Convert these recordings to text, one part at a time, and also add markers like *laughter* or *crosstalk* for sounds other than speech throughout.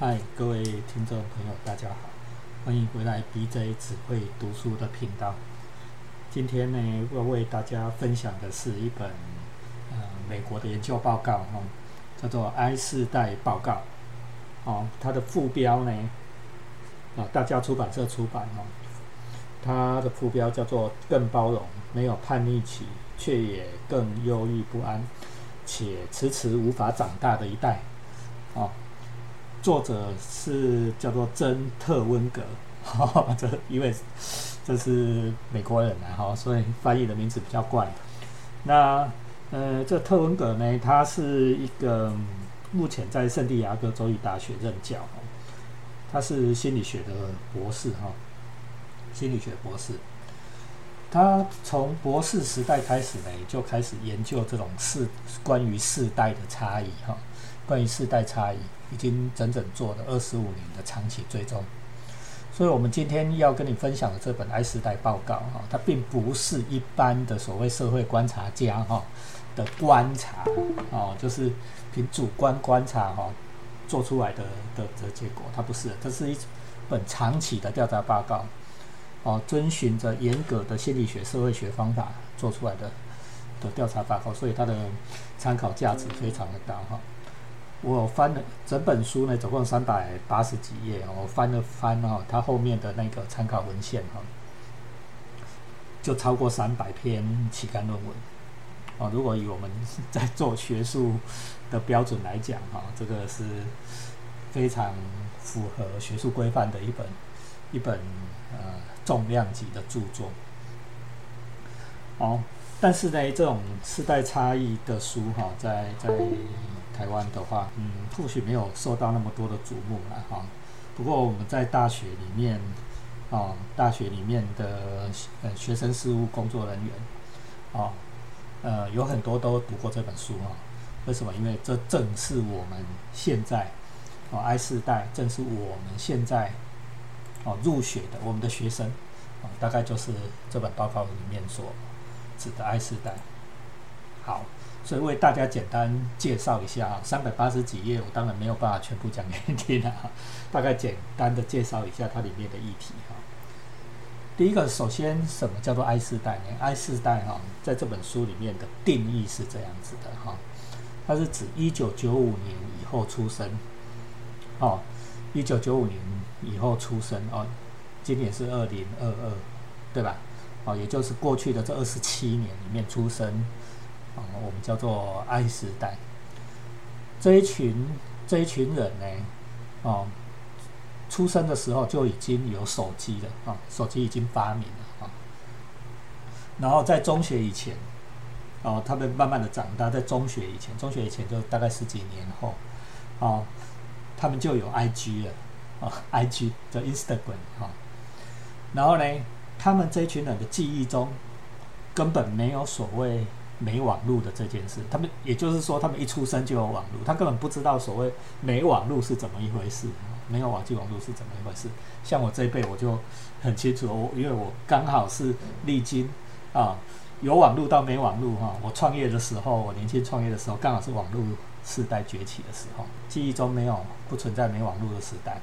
嗨，各位听众朋友，大家好，欢迎回来 BJ 只会读书的频道。今天呢，要为大家分享的是一本呃美国的研究报告哦，叫做《I 世代报告》哦，它的副标呢啊，大家出版社出版哦，它的副标叫做“更包容，没有叛逆期，却也更忧郁不安，且迟迟无法长大的一代”哦。作者是叫做珍特温格，*laughs* 这因为这是美国人啊，哈，所以翻译的名字比较怪。那呃，这特温格呢，他是一个目前在圣地亚哥州立大学任教，他是心理学的博士，哈，心理学博士。他从博士时代开始呢，就开始研究这种世关于世代的差异，哈，关于世代差异。已经整整做了二十五年的长期追踪，所以我们今天要跟你分享的这本《爱时代报告》哈，它并不是一般的所谓社会观察家哈的观察哦，就是凭主观观察哈做出来的的的结果，它不是，这是一本长期的调查报告哦，遵循着严格的心理学、社会学方法做出来的的调查报告，所以它的参考价值非常的高哈。我翻了整本书呢，总共三百八十几页我翻了翻哈，它后面的那个参考文献哈，就超过三百篇期刊论文哦。如果以我们在做学术的标准来讲哈，这个是非常符合学术规范的一本一本呃重量级的著作哦。但是呢，这种世代差异的书哈，在在。台湾的话，嗯，或许没有受到那么多的瞩目了哈。不过我们在大学里面，哦，大学里面的呃学生事务工作人员，哦，呃，有很多都读过这本书哈。为什么？因为这正是我们现在哦，I 世代，正是我们现在哦入学的我们的学生，哦，大概就是这本报告里面所指的 I 世代。好。所以为大家简单介绍一下啊，三百八十几页，我当然没有办法全部讲给你听了哈。大概简单的介绍一下它里面的议题哈。第一个，首先什么叫做 I 世代呢？I 世代哈，在这本书里面的定义是这样子的哈，它是指一九九五年以后出生，哦，一九九五年以后出生哦，今年是二零二二，对吧？哦，也就是过去的这二十七年里面出生。啊，我们叫做 I 时代，这一群这一群人呢，哦，出生的时候就已经有手机了啊，手机已经发明了啊。然后在中学以前，哦，他们慢慢的长大，在中学以前，中学以前就大概十几年后，哦，他们就有 IG 了啊，IG 叫 Instagram 哈。然后呢，他们这群人的记忆中根本没有所谓。没网络的这件事，他们也就是说，他们一出生就有网络，他根本不知道所谓没网络是怎么一回事，没有网际网络是怎么一回事。像我这一辈，我就很清楚，我因为我刚好是历经啊有网络到没网络哈。我创业的时候，我年轻创业的时候，刚好是网络世代崛起的时候，记忆中没有不存在没网络的时代。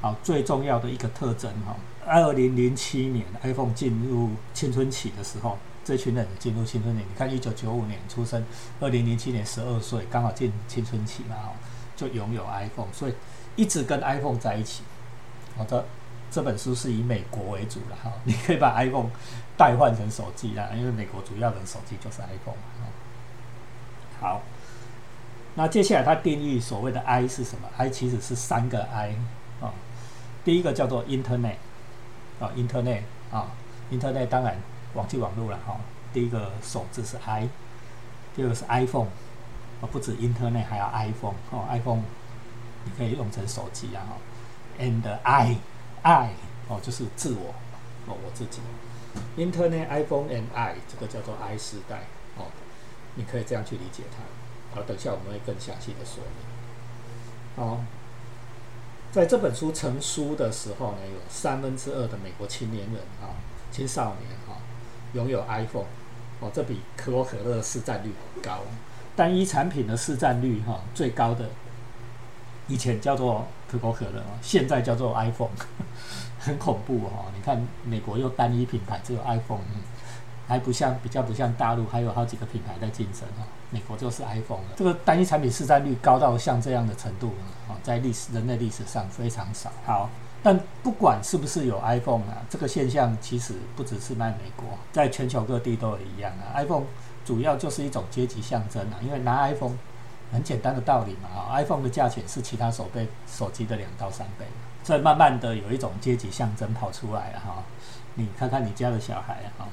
好，最重要的一个特征哈，二零零七年 iPhone 进入青春期的时候。这群人进入青春期，你看，一九九五年出生，二零零七年十二岁，刚好进青春期嘛，哦，就拥有 iPhone，所以一直跟 iPhone 在一起。好的，这本书是以美国为主的哈，*laughs* 你可以把 iPhone 代换成手机啦，因为美国主要的手机就是 iPhone。好，那接下来它定义所谓的 I 是什么？I 其实是三个 I 啊，第一个叫做 Internet 啊，Internet 啊，Internet 当然。网际网络了哈，第一个首字是 I，第二个是 iPhone，哦不止 Internet 还有 iPhone 哦，iPhone 你可以用成手机啊哈，and I，I 哦就是自我哦我自己，Internet iPhone and I 这个叫做 I 时代哦，你可以这样去理解它，好，等下我们会更详细的说明。好，在这本书成书的时候呢，有三分之二的美国青年人啊，青少年啊。拥有 iPhone，哦，这比可口可乐的市占率高。单一产品的市占率哈，最高的以前叫做可口可乐啊，现在叫做 iPhone，很恐怖哦。你看美国又单一品牌，只有 iPhone，还不像比较不像大陆，还有好几个品牌在竞争啊。美国就是 iPhone 了，这个单一产品市占率高到像这样的程度啊，在历史人类历史上非常少。好，但不管是不是有 iPhone 啊，这个现象其实不只是卖美国，在全球各地都一样啊。iPhone 主要就是一种阶级象征啊，因为拿 iPhone 很简单的道理嘛啊，iPhone 的价钱是其他手背手机的两到三倍，所以慢慢的有一种阶级象征跑出来了哈。你看看你家的小孩啊。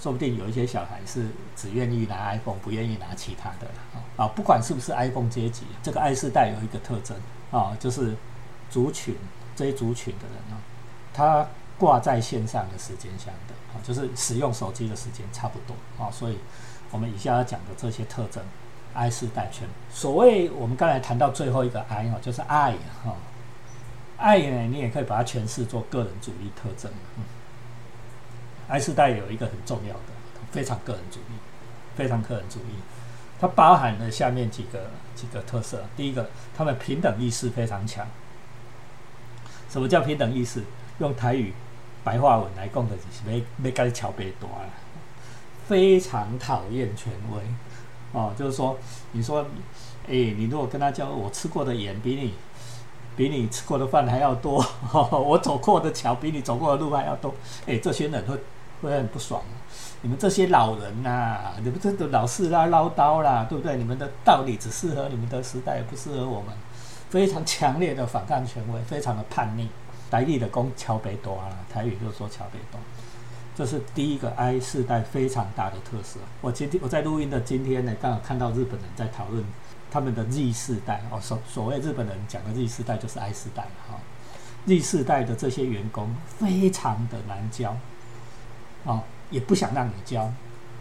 说不定有一些小孩是只愿意拿 iPhone，不愿意拿其他的啊。不管是不是 iPhone 阶级，这个 i 世代有一个特征啊，就是族群这些族群的人啊，他挂在线上的时间相等啊，就是使用手机的时间差不多啊。所以，我们以下要讲的这些特征，i 世代圈。所谓我们刚才谈到最后一个 i 哦，就是爱哈，爱呢，你也可以把它诠释做个人主义特征。I 世代有一个很重要的，非常个人主义，非常个人主义。它包含了下面几个几个特色。第一个，他们平等意识非常强。什么叫平等意识？用台语白话文来讲的就是没没该桥别多了，非常讨厌权威。哦，就是说，你说，哎，你如果跟他交，我吃过的盐比你比你吃过的饭还要多，*laughs* 我走过的桥比你走过的路还要多，哎，这些人会。会很不爽你们这些老人呐，你们这都老是啦唠叨啦，对不对？你们的道理只适合你们的时代，不适合我们。非常强烈的反抗权威，非常的叛逆。台语的攻桥北多啊，台语就说桥北多，这是第一个 I 世代非常大的特色。我今天我在录音的今天呢，刚好看到日本人在讨论他们的 Z 世代哦，所所谓日本人讲的 Z 世代就是 I 世代哈。Z 世代的这些员工非常的难教。哦，也不想让你教，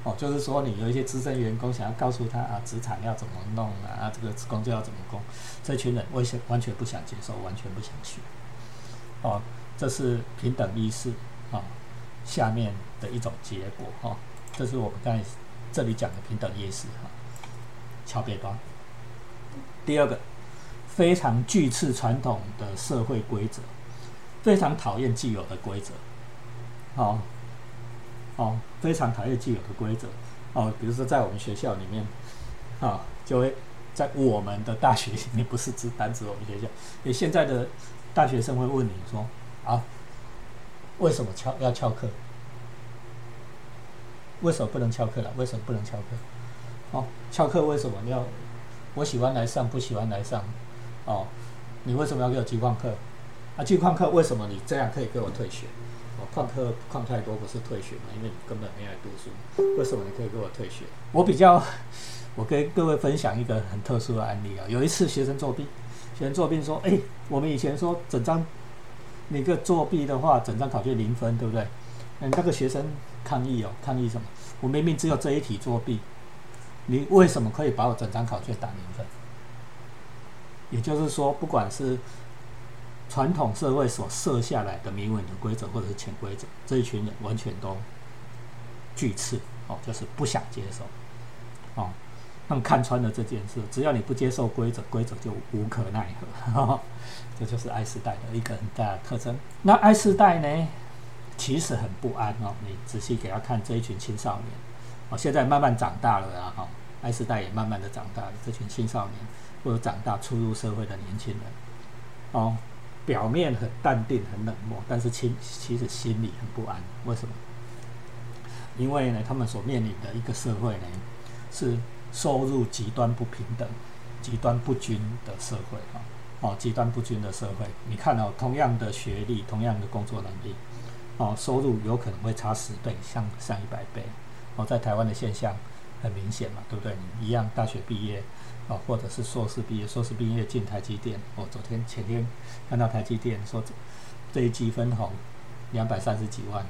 哦，就是说你有一些资深员工想要告诉他啊，职场要怎么弄啊，这个工作要怎么工，这群人完全完全不想接受，完全不想学，哦，这是平等意识啊下面的一种结果哈，这是我们刚才这里讲的平等意识哈，桥别端。第二个，非常拒斥传统的社会规则，非常讨厌既有的规则，好。哦，非常讨厌既有的规则。哦，比如说在我们学校里面，啊，就会在我们的大学里面，不是只单指我们学校。你现在的大学生会问你说：“啊，为什么翘要翘课？为什么不能翘课了？为什么不能翘课？哦，翘课为什么你要？我喜欢来上，不喜欢来上。哦，你为什么要给我记旷课？啊，记旷课为什么你这样可以给我退学？”哦，旷课旷太多不是退学嘛？因为你根本没来读书，为什么你可以给我退学？我比较，*laughs* 我跟各位分享一个很特殊的案例啊。有一次学生作弊，学生作弊说：“哎，我们以前说整张那个作弊的话，整张考卷零分，对不对？”嗯，那个学生抗议哦，抗议什么？我明明只有这一题作弊，你为什么可以把我整张考卷打零分？也就是说，不管是传统社会所设下来的明文的规则或者是潜规则，这一群人完全都拒斥哦，就是不想接受哦，他们看穿了这件事，只要你不接受规则，规则就无可奈何。这就是爱世代的一个很大的特征。那爱世代呢，其实很不安哦。你仔细给他看这一群青少年哦，现在慢慢长大了啊，哈，爱世代也慢慢的长大了。这群青少年或者长大初入社会的年轻人哦。表面很淡定、很冷漠，但是其其实心里很不安。为什么？因为呢，他们所面临的一个社会呢，是收入极端不平等、极端不均的社会啊！哦，极端不均的社会，你看哦，同样的学历、同样的工作能力，哦，收入有可能会差十倍，像上一百倍。哦，在台湾的现象很明显嘛，对不对？你一样大学毕业。哦，或者是硕士毕业，硕士毕业进台积电。我昨天前天看到台积电说这一季分红两百三十几万。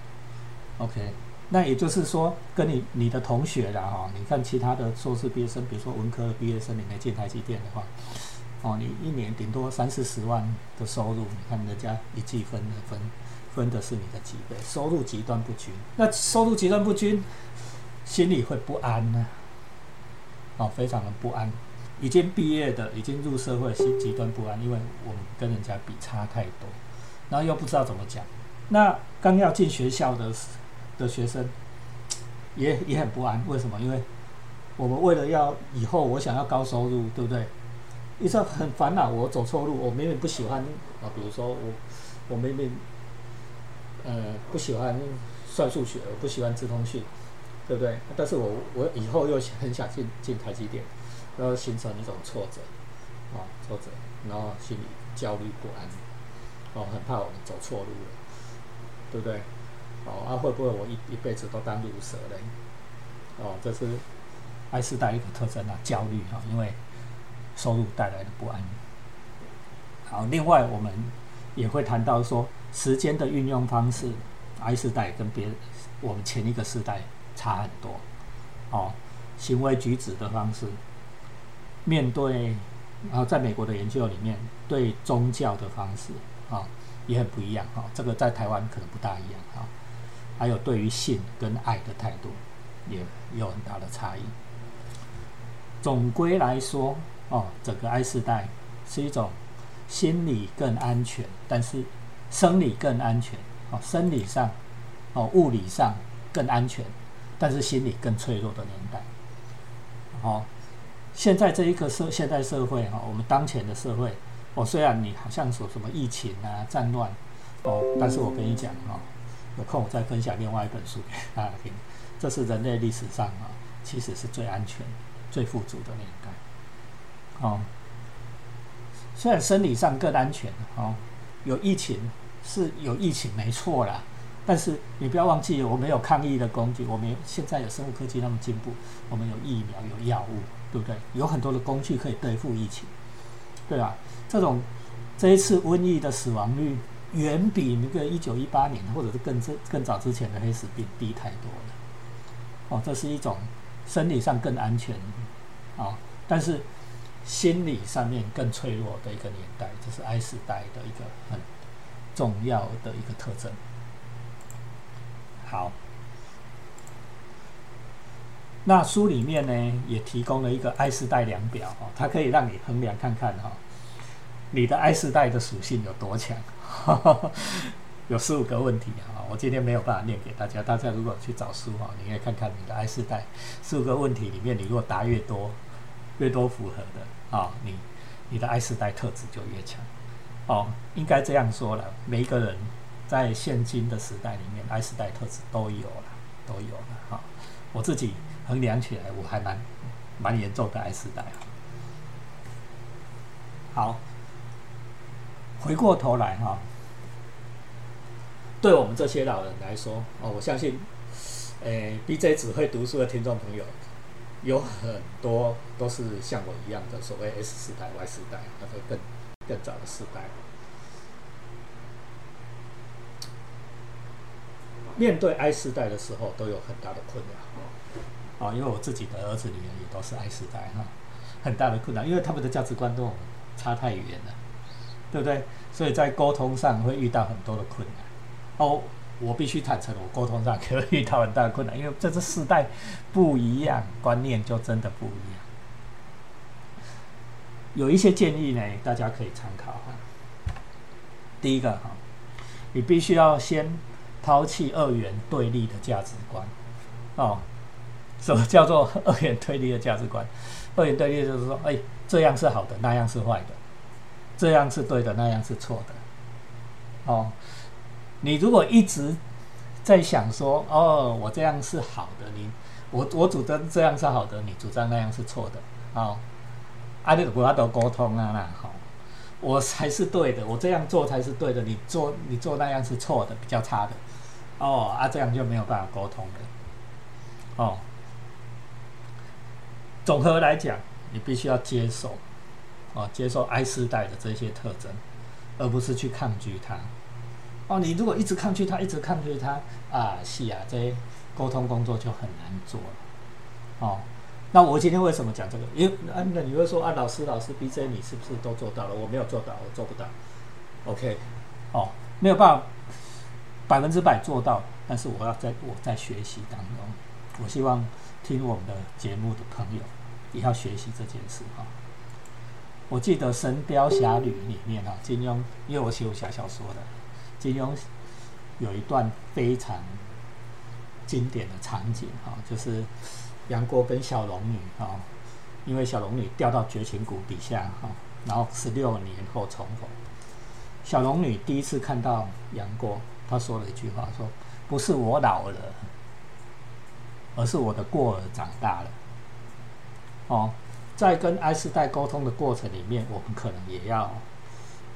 OK，那也就是说，跟你你的同学啦哈，你看其他的硕士毕业生，比如说文科的毕业生，你没进台积电的话，哦，你一年顶多三四十万的收入，你看人家一季分的分分的是你的几倍，收入极端不均。那收入极端不均，心里会不安呢？哦，非常的不安。已经毕业的，已经入社会，是极端不安，因为我们跟人家比差太多，然后又不知道怎么讲。那刚要进学校的的学生，*tsk* 也也很不安。为什么？因为我们为了要以后我想要高收入，对不对？一直很烦恼，我走错路，我明明不喜欢啊，比如说我我明明呃不喜欢算数学，我不喜欢自通讯，对不对？但是我我以后又很想进进台积电，然后形成一种挫折啊，挫折，然后心里焦虑不安，哦，很怕我们走错路了，对不对？哦，啊，会不会我一一辈子都当毒蛇嘞？哦，这是爱世代一个特征啊，焦虑哈，因为。收入带来的不安。好，另外我们也会谈到说，时间的运用方式，I 世代跟别我们前一个世代差很多。哦，行为举止的方式，面对，然后在美国的研究里面，对宗教的方式啊也很不一样。啊，这个在台湾可能不大一样。啊，还有对于性跟爱的态度，也有很大的差异。总归来说。哦，整个 I 世代是一种心理更安全，但是生理更安全。哦，生理上，哦，物理上更安全，但是心理更脆弱的年代。哦，现在这一个社现代社会哈，我们当前的社会，哦，虽然你好像说什么疫情啊、战乱，哦，但是我跟你讲哈，有空我再分享另外一本书给 *laughs* 大家听。这是人类历史上啊，其实是最安全、最富足的年代。哦，虽然生理上更安全哦，有疫情是有疫情没错啦，但是你不要忘记，我们有抗疫的工具，我们现在有生物科技那么进步，我们有疫苗有药物，对不对？有很多的工具可以对付疫情，对吧？这种这一次瘟疫的死亡率远比那个一九一八年或者是更之更早之前的黑死病低太多了。哦，这是一种生理上更安全啊，但是。心理上面更脆弱的一个年代，这是 I 时代的一个很重要的一个特征。好，那书里面呢也提供了一个 I 世代量表哦，它可以让你衡量看看哈，你的 I 世代的属性有多强。*laughs* 有十五个问题哈，我今天没有办法念给大家，大家如果去找书哈，你可以看看你的 I 世代十五个问题里面，你如果答越多，越多符合的。啊，你你的 I 世代特质就越强，哦，应该这样说了。每一个人在现今的时代里面，I 世代特质都有了，都有了。哈，我自己衡量起来，我还蛮蛮严重的 I 世代啊。好，回过头来哈，对我们这些老人来说，哦，我相信，诶，BJ 只会读书的听众朋友。有很多都是像我一样的所谓 S 时代、Y 时代，那个更更早的时代。面对 I 时代的时候，都有很大的困扰。啊，因为我自己的儿子女儿也都是爱时代哈，很大的困难，因为他们的价值观都差太远了，对不对？所以在沟通上会遇到很多的困难。哦。我必须坦诚，我沟通上可能遇到很大的困难，因为这是世代不一样，观念就真的不一样。有一些建议呢，大家可以参考哈。第一个哈，你必须要先抛弃二元对立的价值观哦。什么叫做二元对立的价值观？*laughs* 二元对立就是说，哎，这样是好的，那样是坏的；这样是对的，那样是错的。哦。你如果一直在想说，哦，我这样是好的，你我我主张这样是好的，你主张那样是错的，好，啊，你不要都沟通啊，那好，我才是对的，我这样做才是对的，你做你做那样是错的，比较差的，哦，啊，这样就没有办法沟通了，哦，总和来讲，你必须要接受，哦，接受 I 世代的这些特征，而不是去抗拒它。哦，你如果一直抗拒他，一直抗拒他，啊，是啊，这沟通工作就很难做了。哦，那我今天为什么讲这个？因为啊，那你会说啊，老师，老师，B J，你是不是都做到了？我没有做到，我做不到。OK，哦，没有办法百分之百做到，但是我要在我在学习当中，我希望听我们的节目的朋友要学习这件事哈。我记得《神雕侠侣》里面啊，金庸因为我写武侠小说的，金庸有一段非常经典的场景哈，就是杨过跟小龙女哈，因为小龙女掉到绝情谷底下哈，然后十六年后重逢。小龙女第一次看到杨过，她说了一句话：“说不是我老了，而是我的过儿长大了。”哦，在跟埃斯代沟通的过程里面，我们可能也要，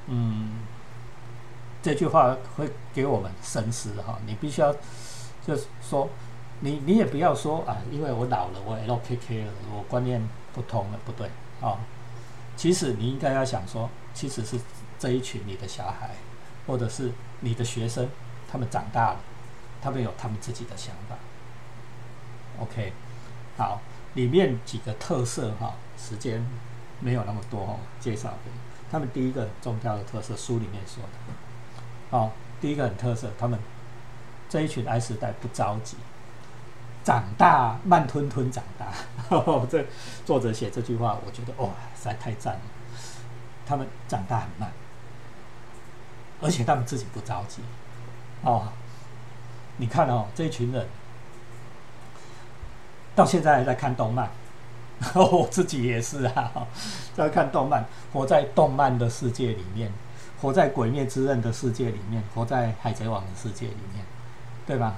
嗯，这句话会给我们深思哈。你必须要，就是说，你你也不要说啊，因为我老了，我 LKK 了，我观念不通了，不对啊。其实你应该要想说，其实是。这一群你的小孩，或者是你的学生，他们长大了，他们有他们自己的想法。OK，好，里面几个特色哈，时间没有那么多哈，介绍给他们第一个重要的特色，书里面说的，哦，第一个很特色，他们这一群 I 时代不着急，长大慢吞吞长大。*laughs* 这作者写这句话，我觉得哇，实在太赞了。他们长大很慢。而且他们自己不着急，哦，你看哦，这一群人到现在还在看动漫，*laughs* 我自己也是啊，*laughs* 在看动漫，活在动漫的世界里面，活在《鬼灭之刃》的世界里面，活在《海贼王》的世界里面，对吧？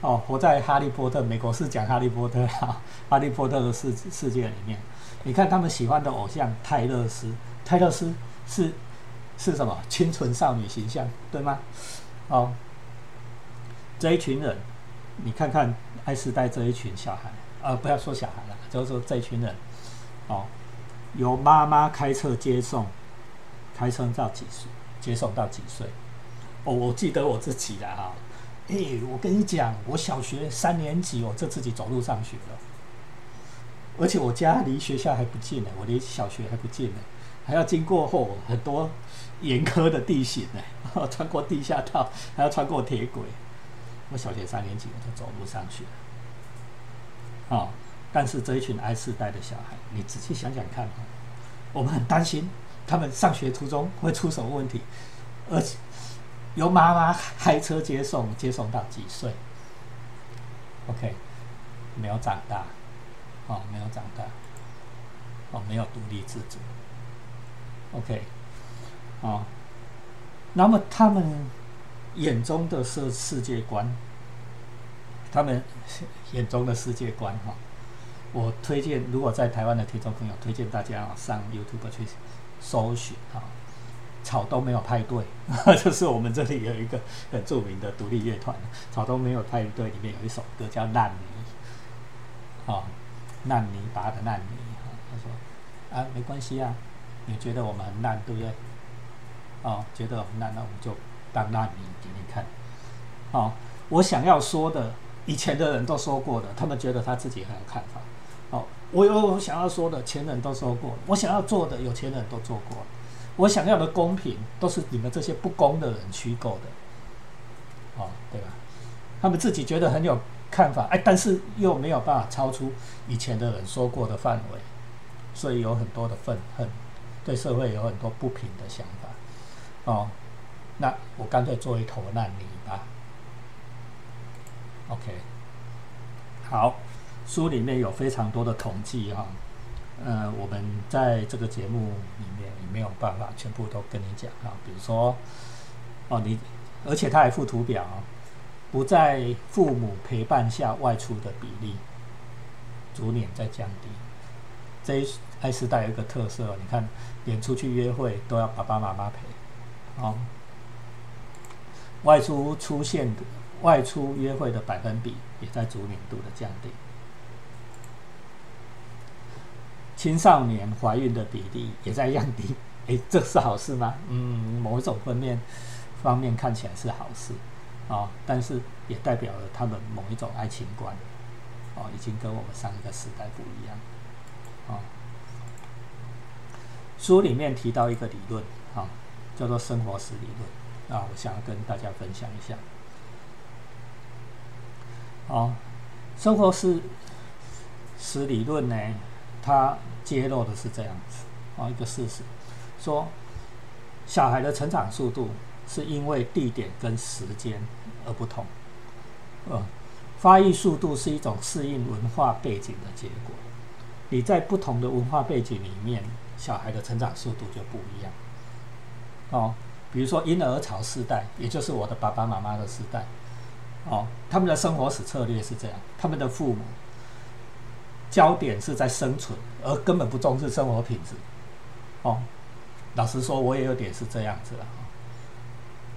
哦，活在《哈利波特》美国是讲《哈利波特》哈，《哈利波特》的世世界里面，你看他们喜欢的偶像泰勒斯，泰勒斯是。是什么清纯少女形象，对吗？哦，这一群人，你看看爱时代这一群小孩，呃，不要说小孩了，就是说这群人，哦，由妈妈开车接送，开车到几岁？接送到几岁？哦，我记得我自己的哈，哎，我跟你讲，我小学三年级，我就自己走路上学了，而且我家离学校还不近呢，我离小学还不近呢，还要经过后很多。严苛的地形呢，*laughs* 穿过地下道，还要穿过铁轨。我小学三年级我就走路上学。哦，但是这一群 I 世代的小孩，你仔细想想看，我们很担心他们上学途中会出什么问题，而且由妈妈开车接送，接送到几岁？OK，没有长大，哦，没有长大，哦，没有独立自主。OK。啊，那么他们眼中的世世界观，他们眼中的世界观哈，我推荐，如果在台湾的听众朋友，推荐大家上 YouTube 去搜寻哈，草东没有派对，*laughs* 就是我们这里有一个很著名的独立乐团，草东没有派对里面有一首歌叫烂泥，啊，烂泥巴的烂泥，他说啊，没关系啊，你觉得我们很烂，对不对？哦，觉得很烂那我们就当烂泥给你看。哦，我想要说的，以前的人都说过的，他们觉得他自己很有看法。哦，我有想要说的，前人都说过；我想要做的，有钱人都做过。我想要的公平，都是你们这些不公的人虚构的。哦，对吧？他们自己觉得很有看法，哎，但是又没有办法超出以前的人说过的范围，所以有很多的愤恨，对社会有很多不平的想法。哦，那我干脆做一头烂泥吧。OK，好，书里面有非常多的统计哈，呃，我们在这个节目里面也没有办法全部都跟你讲啊。比如说，哦，你，而且他还附图表，不在父母陪伴下外出的比例逐年在降低。这一爱时代有一个特色，你看，连出去约会都要爸爸妈妈陪。哦，外出出现的外出约会的百分比也在逐年度的降低。青少年怀孕的比例也在降低。*laughs* 诶，这是好事吗？嗯，某一种方面方面看起来是好事啊，但是也代表了他们某一种爱情观哦，已经跟我们上一个时代不一样。啊，书里面提到一个理论啊。叫做生活史理论啊，我想要跟大家分享一下。哦，生活史史理论呢，它揭露的是这样子啊一个事实，说小孩的成长速度是因为地点跟时间而不同，呃，发育速度是一种适应文化背景的结果。你在不同的文化背景里面，小孩的成长速度就不一样。哦，比如说婴儿潮时代，也就是我的爸爸妈妈的时代，哦，他们的生活史策略是这样，他们的父母焦点是在生存，而根本不重视生活品质。哦，老实说，我也有点是这样子了，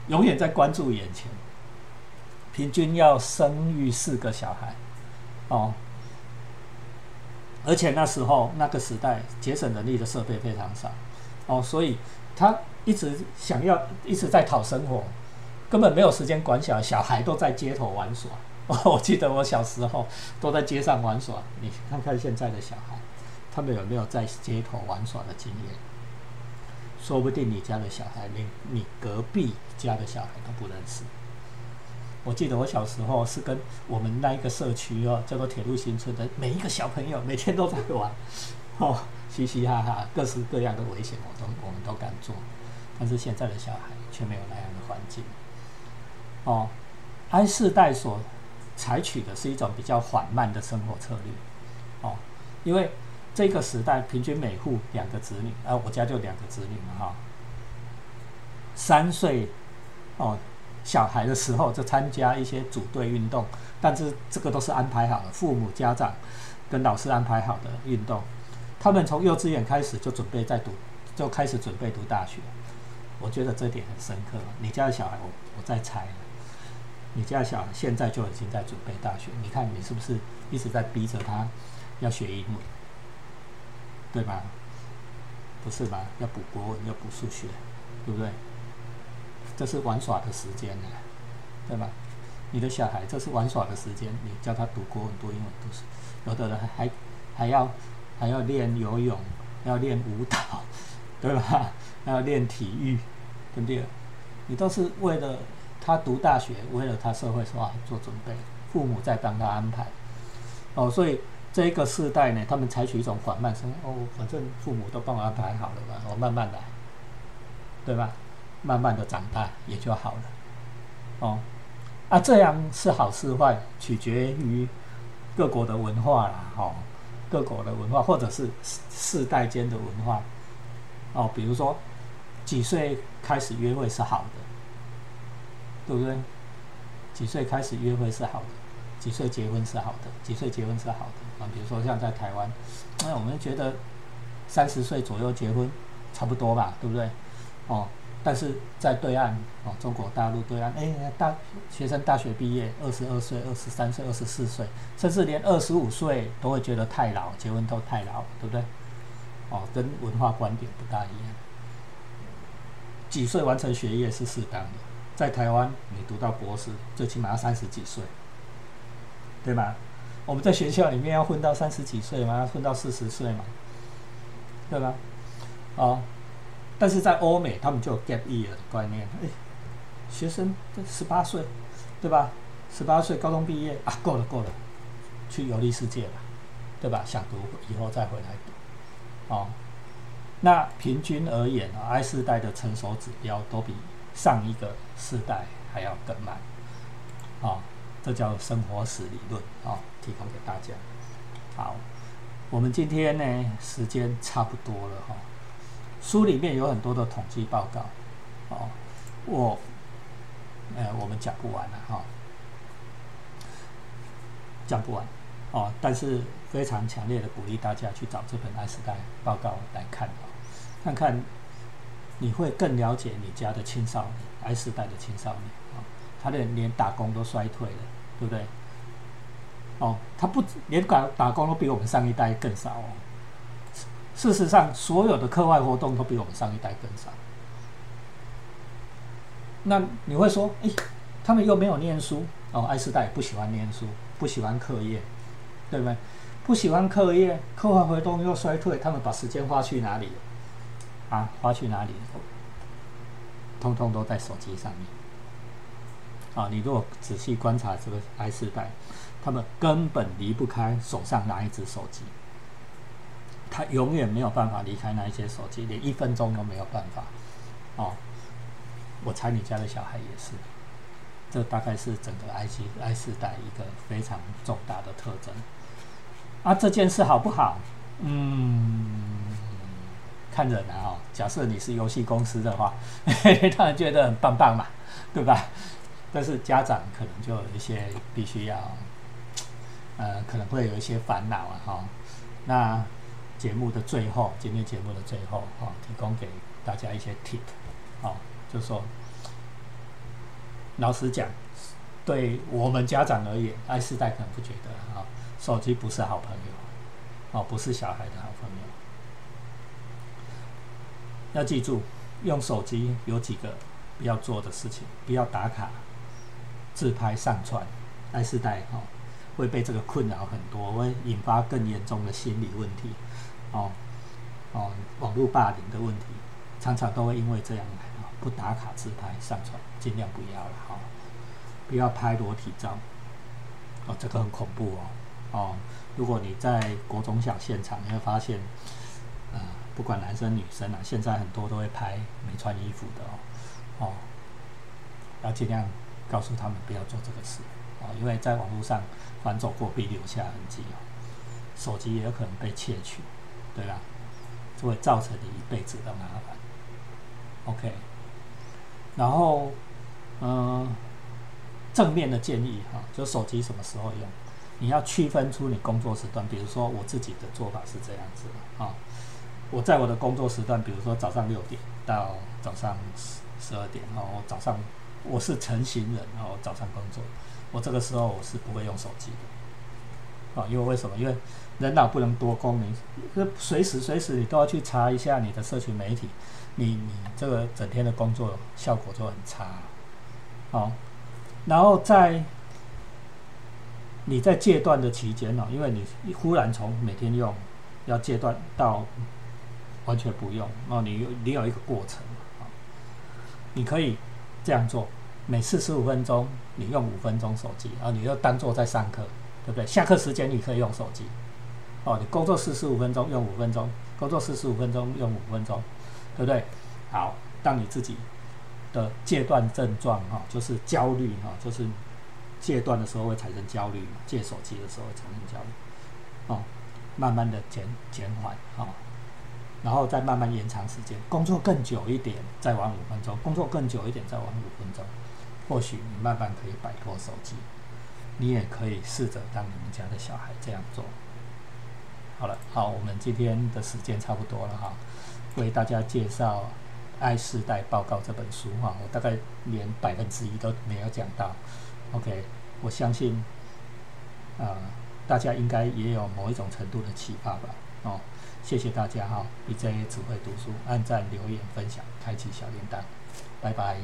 永远在关注眼前，平均要生育四个小孩，哦。而且那时候那个时代节省人力的设备非常少，哦，所以他一直想要一直在讨生活，根本没有时间管小，小孩都在街头玩耍。*laughs* 我记得我小时候都在街上玩耍。你看看现在的小孩，他们有没有在街头玩耍的经验？说不定你家的小孩连你隔壁家的小孩都不认识。我记得我小时候是跟我们那一个社区哦，叫做铁路新村的每一个小朋友，每天都在玩，*laughs* 哦，嘻嘻哈哈，各式各样的危险我都我们都敢做。但是现在的小孩却没有那样的环境。哦，I 世代所采取的是一种比较缓慢的生活策略。哦，因为这个时代平均每户两个子女，啊，我家就两个子女嘛，哈，三岁，哦。小孩的时候就参加一些组队运动，但是这个都是安排好的，父母、家长跟老师安排好的运动。他们从幼稚园开始就准备在读，就开始准备读大学。我觉得这点很深刻。你家的小孩，我我在猜，你家小孩现在就已经在准备大学。你看你是不是一直在逼着他要学英文，对吧？不是吧？要补国文，要补数学，对不对？这是玩耍的时间呢，对吧？你的小孩这是玩耍的时间，你叫他读国文、读英文、读书，有的人还还要还要练游泳，要练舞蹈，对吧？*laughs* 还要练体育，对不对？你都是为了他读大学，为了他社会化做准备，父母在帮他安排。哦，所以这一个世代呢，他们采取一种缓慢生活，哦，反正父母都帮我安排好了嘛，我慢慢来，对吧？慢慢的长大也就好了，哦，啊，这样是好是坏，取决于各国的文化啦，哦，各国的文化或者是世代间的文化，哦，比如说几岁开始约会是好的，对不对？几岁开始约会是好的，几岁结婚是好的，几岁结婚是好的啊？比如说像在台湾，那我们觉得三十岁左右结婚差不多吧，对不对？哦。但是在对岸哦，中国大陆对岸，哎，大学生大学毕业，二十二岁、二十三岁、二十四岁，甚至连二十五岁都会觉得太老，结婚都太老，对不对？哦，跟文化观点不大一样。几岁完成学业是适当的，在台湾你读到博士，最起码要三十几岁，对吧？我们在学校里面要混到三十几岁嘛，要混到四十岁嘛，对吧？哦。但是在欧美，他们就有 gap year 的观念，哎，学生十八岁，对吧？十八岁高中毕业啊，够了够了，去游历世界了，对吧？想读以后再回来读，哦，那平均而言啊，I 世代的成熟指标都比上一个世代还要更慢，啊，这叫生活史理论啊，提供给大家。好，我们今天呢，时间差不多了哈。书里面有很多的统计报告，哦，我，呃，我们讲不完了哈，讲不完，哦，但是非常强烈的鼓励大家去找这本 I 时代报告来看，看看你会更了解你家的青少年，I 时代的青少年，啊，他的连打工都衰退了，对不对？哦，他不连打打工都比我们上一代更少哦。事实上，所有的课外活动都比我们上一代更少。那你会说，哎，他们又没有念书哦，爱世代不喜欢念书，不喜欢课业，对不对？不喜欢课业，课外活动又衰退，他们把时间花去哪里？啊，花去哪里？通通都在手机上面。啊，你如果仔细观察这个 I 世代，他们根本离不开手上拿一只手机。他永远没有办法离开那一些手机，连一分钟都没有办法。哦，我猜你家的小孩也是。这大概是整个 I 七 I 四代一个非常重大的特征。啊，这件事好不好？嗯，看人啊。哦，假设你是游戏公司的话，*laughs* 当然觉得很棒棒嘛，对吧？但是家长可能就有一些必须要，呃，可能会有一些烦恼啊。哈，那节目的最后，今天节目的最后，哈，提供给大家一些 tip，哦，就说。老实讲，对我们家长而言，i 世代可能不觉得啊，手机不是好朋友，哦，不是小孩的好朋友。要记住，用手机有几个不要做的事情，不要打卡、自拍、上传。爱四代哈会被这个困扰很多，会引发更严重的心理问题，哦哦，网络霸凌的问题，常常都会因为这样。不打卡自拍上传，尽量不要了哈，不要拍裸体照，哦，这个很恐怖哦，哦，如果你在国中小现场，你会发现，不管男生女生啊，现在很多都会拍没穿衣服的哦，哦，要尽量告诉他们不要做这个事，哦，因为在网络上反走过必留下痕迹哦，手机也有可能被窃取，对吧？就会造成你一辈子的麻烦，OK。然后，嗯，正面的建议哈，就手机什么时候用，你要区分出你工作时段。比如说我自己的做法是这样子的啊，我在我的工作时段，比如说早上六点到早上十十二点哦，早上我是成型人哦，早上工作，我这个时候我是不会用手机的啊，因为为什么？因为人脑不能多功能，随时随时你都要去查一下你的社群媒体。你你这个整天的工作效果就很差，好，然后在你在戒断的期间呢，因为你忽然从每天用要戒断到完全不用，那，你你有一个过程啊，你可以这样做，每四十五分钟你用五分钟手机，啊，你就当做在上课，对不对？下课时间你可以用手机，哦，你工作四十五分钟用五分钟，工作四十五分钟用五分钟。对不对？好，当你自己的戒断症状哈，就是焦虑哈，就是戒断的时候会产生焦虑嘛，戒手机的时候会产生焦虑，哦，慢慢的减减缓啊，然后再慢慢延长时间，工作更久一点，再玩五分钟，工作更久一点，再玩五分钟，或许你慢慢可以摆脱手机，你也可以试着让你们家的小孩这样做。好了，好，我们今天的时间差不多了哈。为大家介绍《爱世代报告》这本书哈，我大概连百分之一都没有讲到。OK，我相信，啊，大家应该也有某一种程度的启发吧。哦，谢谢大家哈，BJ 只会读书，按赞、留言、分享、开启小铃铛，拜拜。